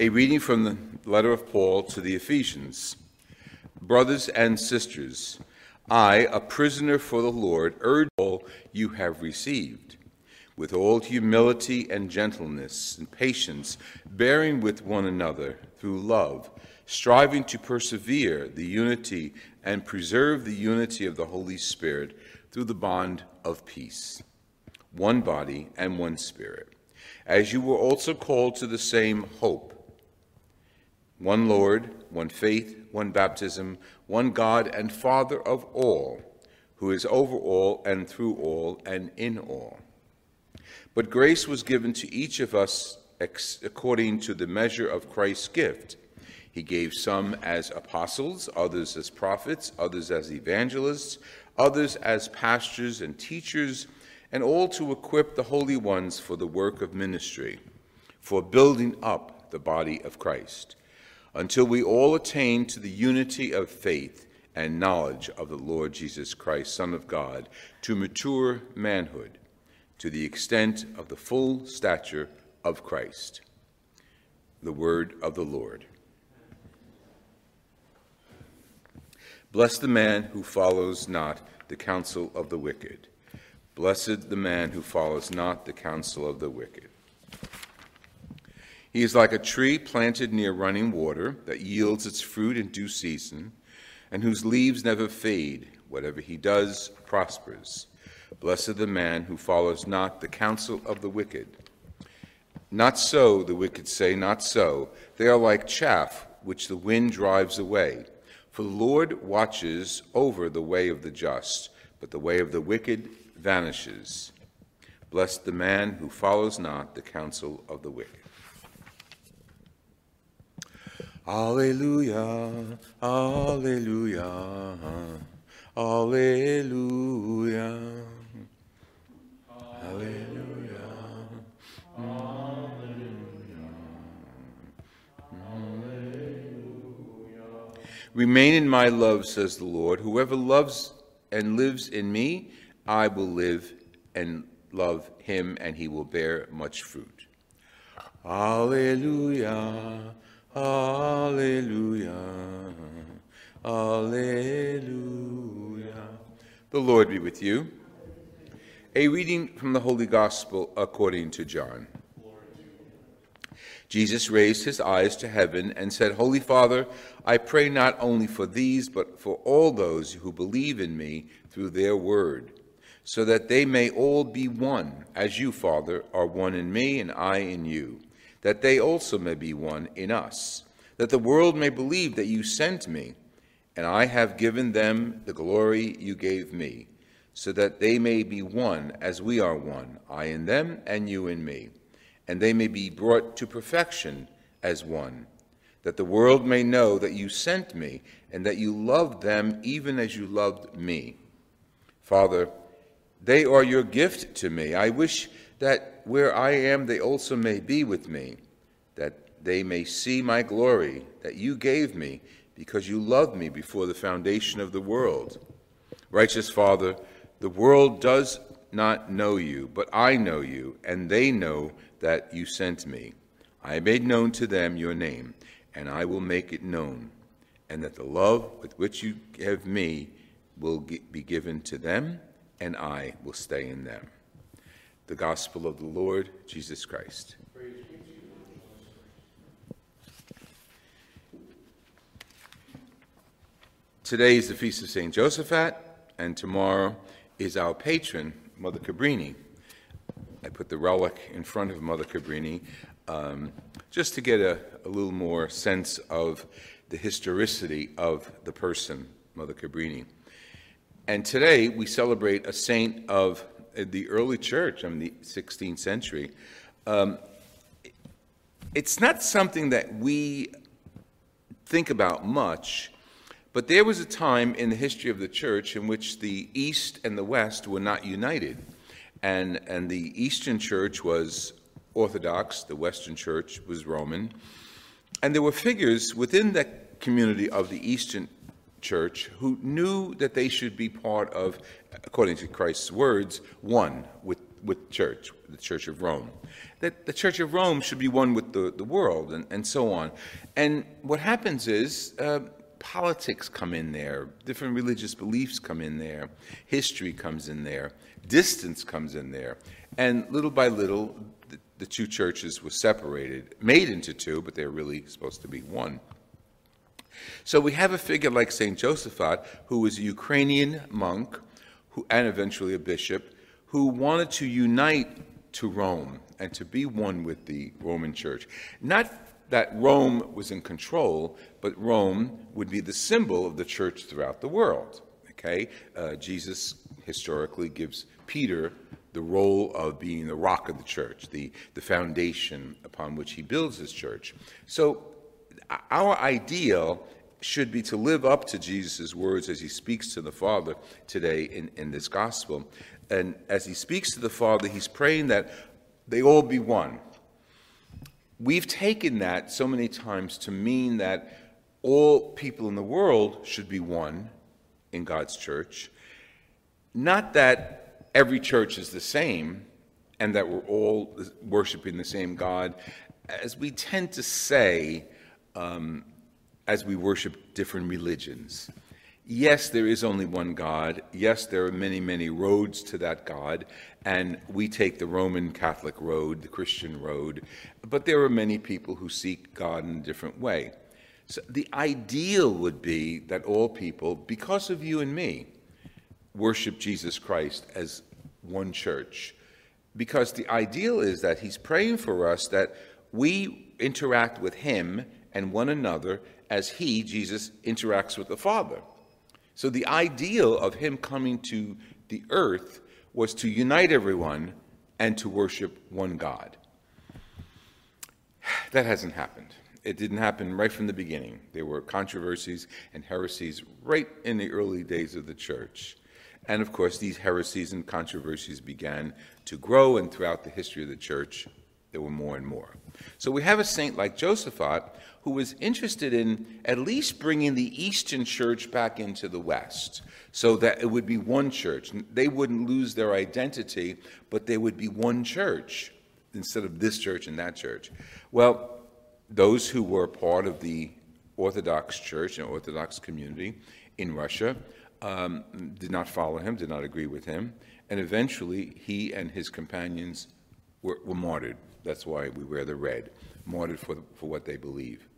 A reading from the letter of Paul to the Ephesians. Brothers and sisters, I, a prisoner for the Lord, urge all you have received, with all humility and gentleness and patience, bearing with one another through love, striving to persevere the unity and preserve the unity of the Holy Spirit through the bond of peace. One body and one spirit, as you were also called to the same hope one Lord, one faith, one baptism, one God and Father of all, who is over all and through all and in all. But grace was given to each of us according to the measure of Christ's gift. He gave some as apostles, others as prophets, others as evangelists, others as pastors and teachers, and all to equip the holy ones for the work of ministry, for building up the body of Christ until we all attain to the unity of faith and knowledge of the Lord Jesus Christ, Son of God, to mature manhood, to the extent of the full stature of Christ. The word of the Lord. Bless the man who follows not the counsel of the wicked. Blessed the man who follows not the counsel of the wicked he is like a tree planted near running water that yields its fruit in due season, and whose leaves never fade. Whatever he does prospers. Blessed the man who follows not the counsel of the wicked. Not so, the wicked say, not so. They are like chaff which the wind drives away. For the Lord watches over the way of the just, but the way of the wicked vanishes. Blessed the man who follows not the counsel of the wicked. Alleluia, Alleluia, Alleluia, Alleluia, Remain in my love, says the Lord. Whoever loves and lives in me, I will live and love him, and he will bear much fruit. Alleluia. Alleluia. Alleluia. The Lord be with you. A reading from the Holy Gospel according to John. Jesus raised his eyes to heaven and said, Holy Father, I pray not only for these, but for all those who believe in me through their word, so that they may all be one, as you, Father, are one in me and I in you that they also may be one in us, that the world may believe that you sent me, and I have given them the glory you gave me, so that they may be one as we are one, I in them and you in me, and they may be brought to perfection as one, that the world may know that you sent me, and that you loved them even as you loved me. Father, they are your gift to me. I wish that where I am they also may be with me, that they may see my glory that you gave me because you loved me before the foundation of the world. Righteous Father, the world does not know you, but I know you, and they know that you sent me. I made known to them your name, and I will make it known, and that the love with which you give me will be given to them, and I will stay in them the gospel of the Lord Jesus Christ. Today is the feast of St. Josephat, and tomorrow is our patron, Mother Cabrini. I put the relic in front of Mother Cabrini um, just to get a, a little more sense of the historicity of the person, Mother Cabrini. And today we celebrate a saint of the early church, I mean, the 16th century. Um, it's not something that we think about much, but there was a time in the history of the church in which the East and the West were not united. And, and the Eastern church was Orthodox, the Western church was Roman. And there were figures within that community of the Eastern church who knew that they should be part of, according to Christ's words, one with, with church, the Church of Rome. That the Church of Rome should be one with the, the world, and, and so on. And what happens is uh, politics come in there, different religious beliefs come in there, history comes in there, distance comes in there. And little by little, the, the two churches were separated, made into two, but they're really supposed to be one. So we have a figure like St. Josephat, who was a Ukrainian monk who, and eventually a bishop, who wanted to unite to Rome and to be one with the Roman Church. Not that Rome was in control, but Rome would be the symbol of the church throughout the world. Okay? Uh, Jesus historically gives Peter the role of being the rock of the church, the, the foundation upon which he builds his church. So our ideal should be to live up to Jesus' words as he speaks to the Father today in, in this gospel. And as he speaks to the Father, he's praying that they all be one. We've taken that so many times to mean that all people in the world should be one in God's church. Not that every church is the same and that we're all worshiping the same God, as we tend to say, um, as we worship different religions. Yes, there is only one God. Yes, there are many, many roads to that God, and we take the Roman Catholic road, the Christian road, but there are many people who seek God in a different way. So the ideal would be that all people, because of you and me, worship Jesus Christ as one church. Because the ideal is that He's praying for us that we interact with Him and one another as he, Jesus, interacts with the Father. So the ideal of him coming to the earth was to unite everyone and to worship one God. That hasn't happened. It didn't happen right from the beginning. There were controversies and heresies right in the early days of the church. And of course, these heresies and controversies began to grow, and throughout the history of the church, there were more and more. So we have a saint like Josephat who was interested in at least bringing the Eastern church back into the West so that it would be one church. They wouldn't lose their identity, but they would be one church instead of this church and that church. Well, those who were part of the Orthodox Church and Orthodox community in Russia um, did not follow him, did not agree with him, and eventually he and his companions were, were martyred. That's why we wear the red, martyred for, for what they believe.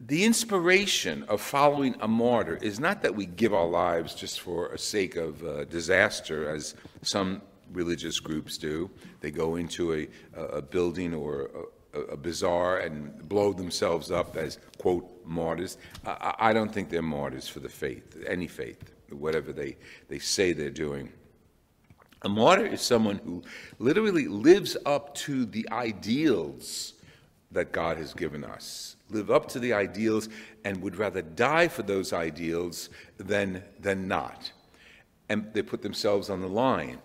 The inspiration of following a martyr is not that we give our lives just for a sake of uh, disaster, as some religious groups do. They go into a, a building or a, a, bazaar and blow themselves up as, quote, martyrs. I, I don't think they're martyrs for the faith, any faith, whatever they, they say they're doing. A martyr is someone who literally lives up to the ideals that God has given us, live up to the ideals, and would rather die for those ideals than, than not. And they put themselves on the line.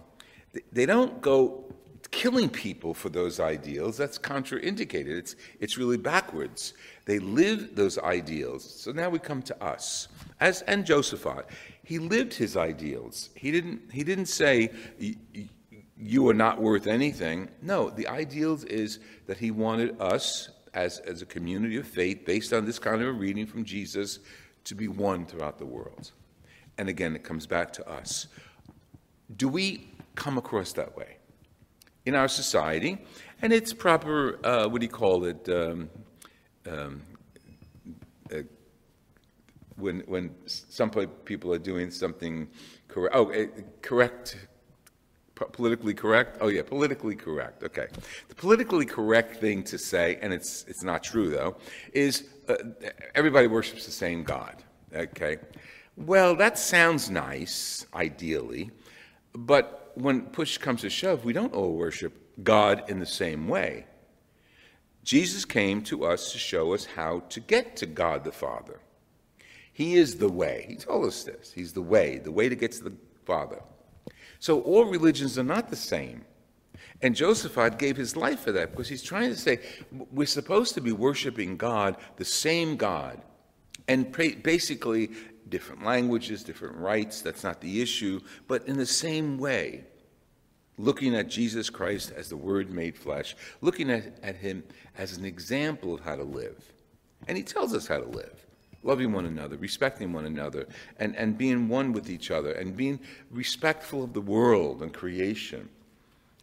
They don't go killing people for those ideals. That's contraindicated. It's, it's really backwards. They live those ideals. So now we come to us. As, and Josephat, he lived his ideals. He didn't, he didn't say, you are not worth anything. No, the ideals is that he wanted us as, as a community of faith, based on this kind of a reading from Jesus, to be one throughout the world. And again, it comes back to us. Do we come across that way in our society? And it's proper, uh, what do you call it? Um, um, uh, when, when some people are doing something correct, oh, uh, correct politically correct? Oh yeah, politically correct. Okay. The politically correct thing to say, and it's it's not true though, is uh, everybody worships the same God. Okay. Well, that sounds nice, ideally, but when push comes to shove, we don't all worship God in the same way. Jesus came to us to show us how to get to God the Father. He is the way. He told us this. He's the way, the way to get to the Father. So all religions are not the same. And Josephat gave his life for that because he's trying to say we're supposed to be worshiping God, the same God, and basically different languages, different rites, that's not the issue, but in the same way, looking at Jesus Christ as the Word made flesh, looking at, at him as an example of how to live. And he tells us how to live loving one another, respecting one another, and, and being one with each other, and being respectful of the world and creation.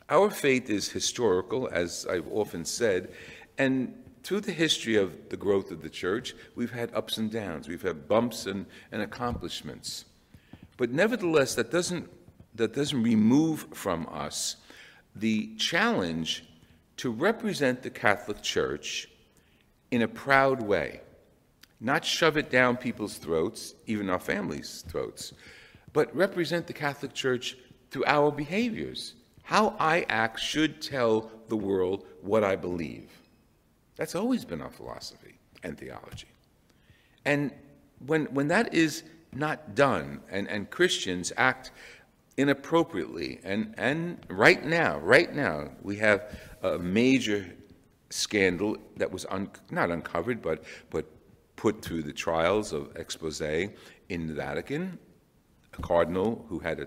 Our faith is historical, as I've often said, and through the history of the growth of the church, we've had ups and downs, we've had bumps and, and accomplishments. But nevertheless, that doesn't, that doesn't remove from us the challenge to represent the Catholic Church in a proud way not shove it down people's throats, even our families' throats, but represent the Catholic Church through our behaviors. How I act should tell the world what I believe. That's always been our philosophy and theology. And when, when that is not done, and, and Christians act inappropriately, and, and right now, right now, we have a major scandal that was un, not uncovered, but, but put through the trials of expose in the Vatican, a cardinal who had a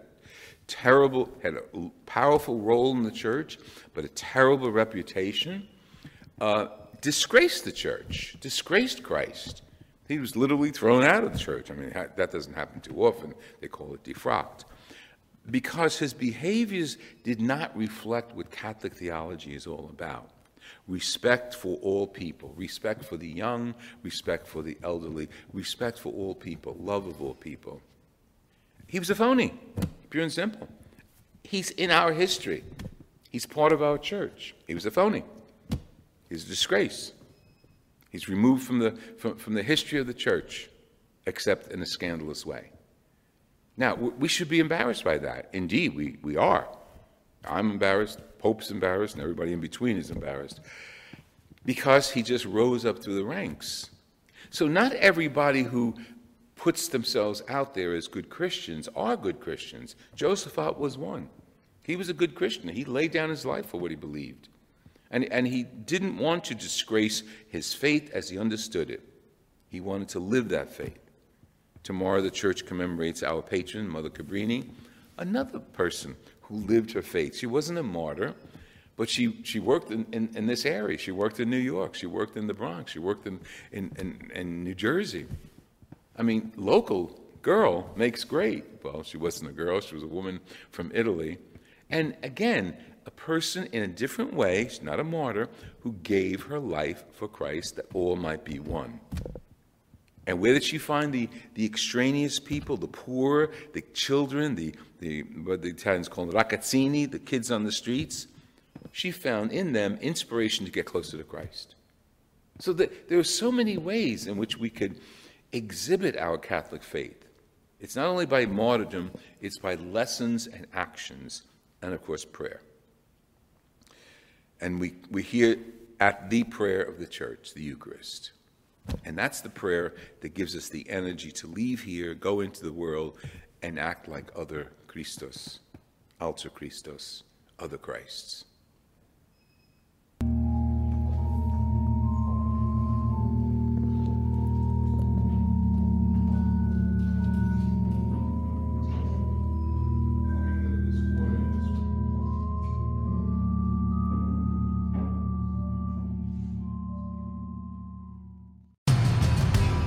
terrible, had a powerful role in the church, but a terrible reputation, uh, disgraced the church, disgraced Christ. He was literally thrown out of the church. I mean, that doesn't happen too often. They call it defrocked. Because his behaviors did not reflect what Catholic theology is all about respect for all people, respect for the young, respect for the elderly, respect for all people, love of all people. He was a phony, pure and simple. He's in our history. He's part of our church. He was a phony. He's a disgrace. He's removed from the, from, from the history of the church, except in a scandalous way. Now, we should be embarrassed by that. Indeed, we, we are. I'm embarrassed, Pope's embarrassed, and everybody in between is embarrassed. Because he just rose up through the ranks. So, not everybody who puts themselves out there as good Christians are good Christians. Josephat was one. He was a good Christian. He laid down his life for what he believed. And, and he didn't want to disgrace his faith as he understood it. He wanted to live that faith. Tomorrow, the church commemorates our patron, Mother Cabrini, another person who lived her faith. She wasn't a martyr, but she, she worked in, in, in, this area. She worked in New York. She worked in the Bronx. She worked in, in, in, in New Jersey. I mean, local girl makes great. Well, she wasn't a girl, she was a woman from Italy. And again, a person in a different way, she's not a martyr, who gave her life for Christ that all might be one. And where did she find the, the extraneous people, the poor, the children, the, the what the Italians call the ragazzini, the kids on the streets? She found in them inspiration to get closer to Christ. So that there are so many ways in which we could exhibit our Catholic faith. It's not only by martyrdom, it's by lessons and actions, and of course, prayer. And we, we hear at the prayer of the church, the Eucharist. And that's the prayer that gives us the energy to leave here, go into the world, and act like other Christos, alter Christos, other Christs.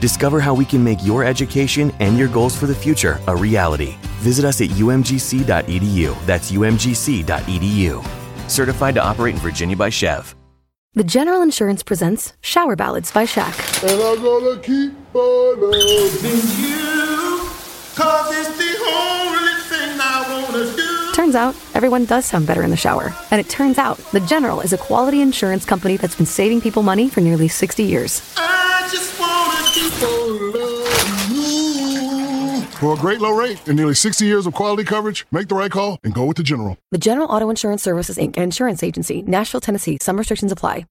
Discover how we can make your education and your goals for the future a reality. Visit us at umgc.edu. That's umgc.edu. Certified to operate in Virginia by SCHEV. The General Insurance presents Shower Ballads by Shaq. And I'm gonna keep on loving you, cause it's the only thing I wanna do. Turns out, everyone does sound better in the shower. And it turns out, The General is a quality insurance company that's been saving people money for nearly 60 years. I For a great low rate and nearly 60 years of quality coverage, make the right call and go with the General. The General Auto Insurance Services, Inc., insurance agency, Nashville, Tennessee. Some restrictions apply.